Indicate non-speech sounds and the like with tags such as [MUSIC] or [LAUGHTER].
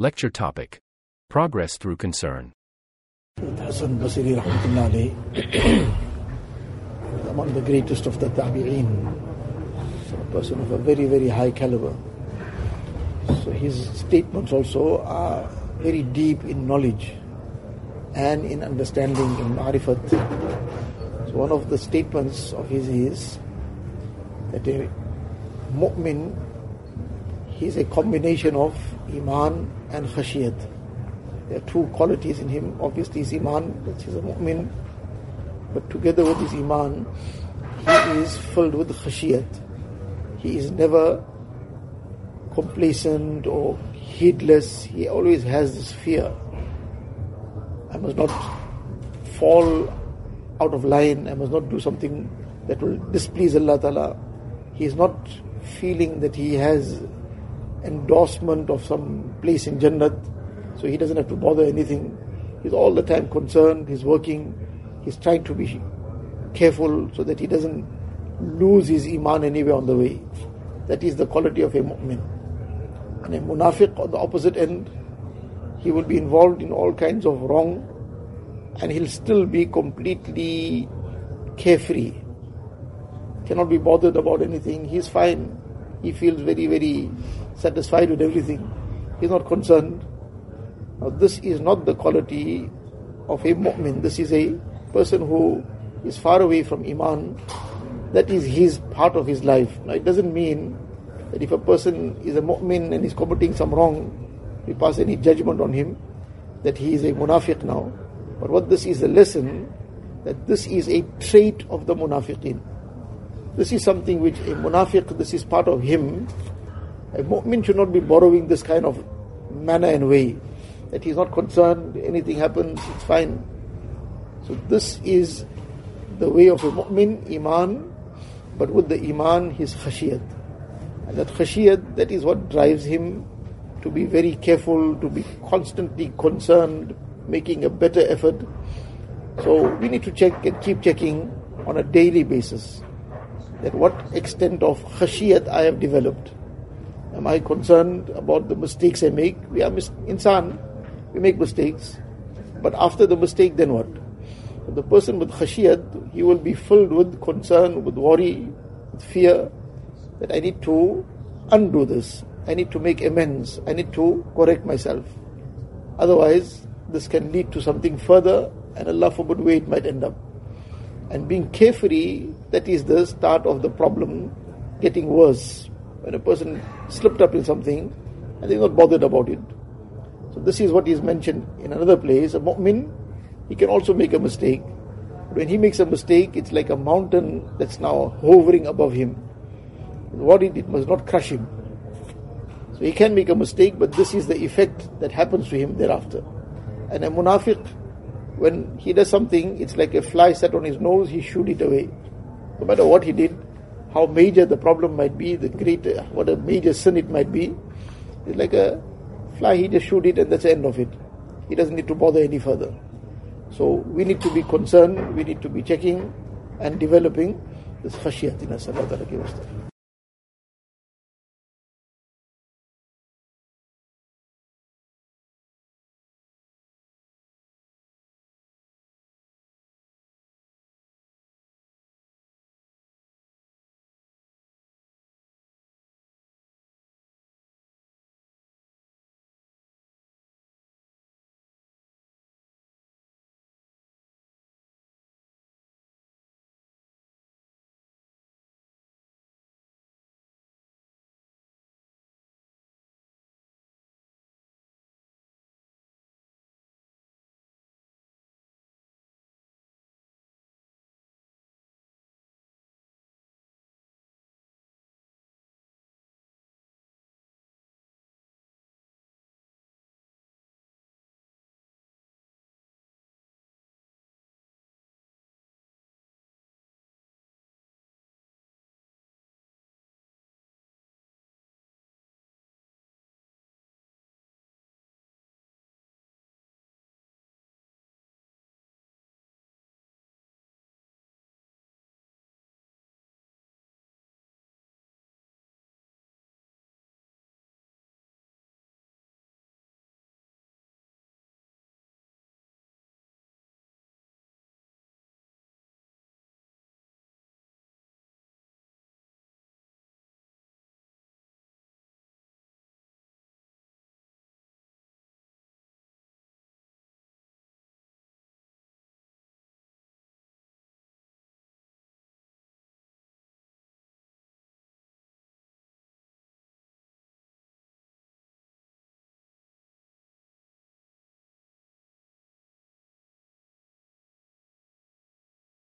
Lecture topic Progress through Concern. Hassan Basri rahmatullah alayh, [CLEARS THROAT] among the greatest of the tabi'een, a person of a very, very high caliber. So his statements also are very deep in knowledge and in understanding in ma'rifat. So one of the statements of his is that a mu'min, he is a combination of iman and khashiyat. There are two qualities in him. Obviously, his iman, that he's a mu'min, but together with his iman, he is filled with khashiyat. He is never complacent or heedless. He always has this fear. I must not fall out of line. I must not do something that will displease Allah Ta'ala. He is not feeling that he has endorsement of some place in Jannat, so he doesn't have to bother anything. He's all the time concerned, he's working, he's trying to be careful so that he doesn't lose his iman anywhere on the way. That is the quality of a mu'min. And a munafiq on the opposite end, he will be involved in all kinds of wrong and he'll still be completely carefree. Cannot be bothered about anything. He's fine. He feels very, very satisfied with everything. He's not concerned. Now, this is not the quality of a mu'min. This is a person who is far away from Iman. That is his part of his life. Now, it doesn't mean that if a person is a mu'min and is committing some wrong, we pass any judgment on him that he is a munafiq now. But what this is a lesson that this is a trait of the munafiqin. This is something which a munafiq, this is part of him. A mu'min should not be borrowing this kind of manner and way. That he's not concerned, anything happens, it's fine. So this is the way of a mu'min, iman, but with the iman, his khashiyat. And that khashiyat, that is what drives him to be very careful, to be constantly concerned, making a better effort. So we need to check and keep checking on a daily basis that what extent of khashiyat I have developed. Am I concerned about the mistakes I make? We are mis- insan, we make mistakes. But after the mistake, then what? The person with khashiyat, he will be filled with concern, with worry, with fear that I need to undo this. I need to make amends. I need to correct myself. Otherwise, this can lead to something further, and Allah forbid where it might end up. And being carefree, that is the start of the problem getting worse. When a person slipped up in something and they're not bothered about it. So this is what is mentioned in another place. A mu'min, he can also make a mistake. But when he makes a mistake, it's like a mountain that's now hovering above him. What it, it must not crush him. So he can make a mistake, but this is the effect that happens to him thereafter. And a munafiq, when he does something, it's like a fly set on his nose, he shoot it away. No matter what he did, how major the problem might be, the great, uh, what a major sin it might be, it's like a fly, he just shoot it and that's the end of it. He doesn't need to bother any further. So we need to be concerned, we need to be checking and developing this khashiyat in us. Allah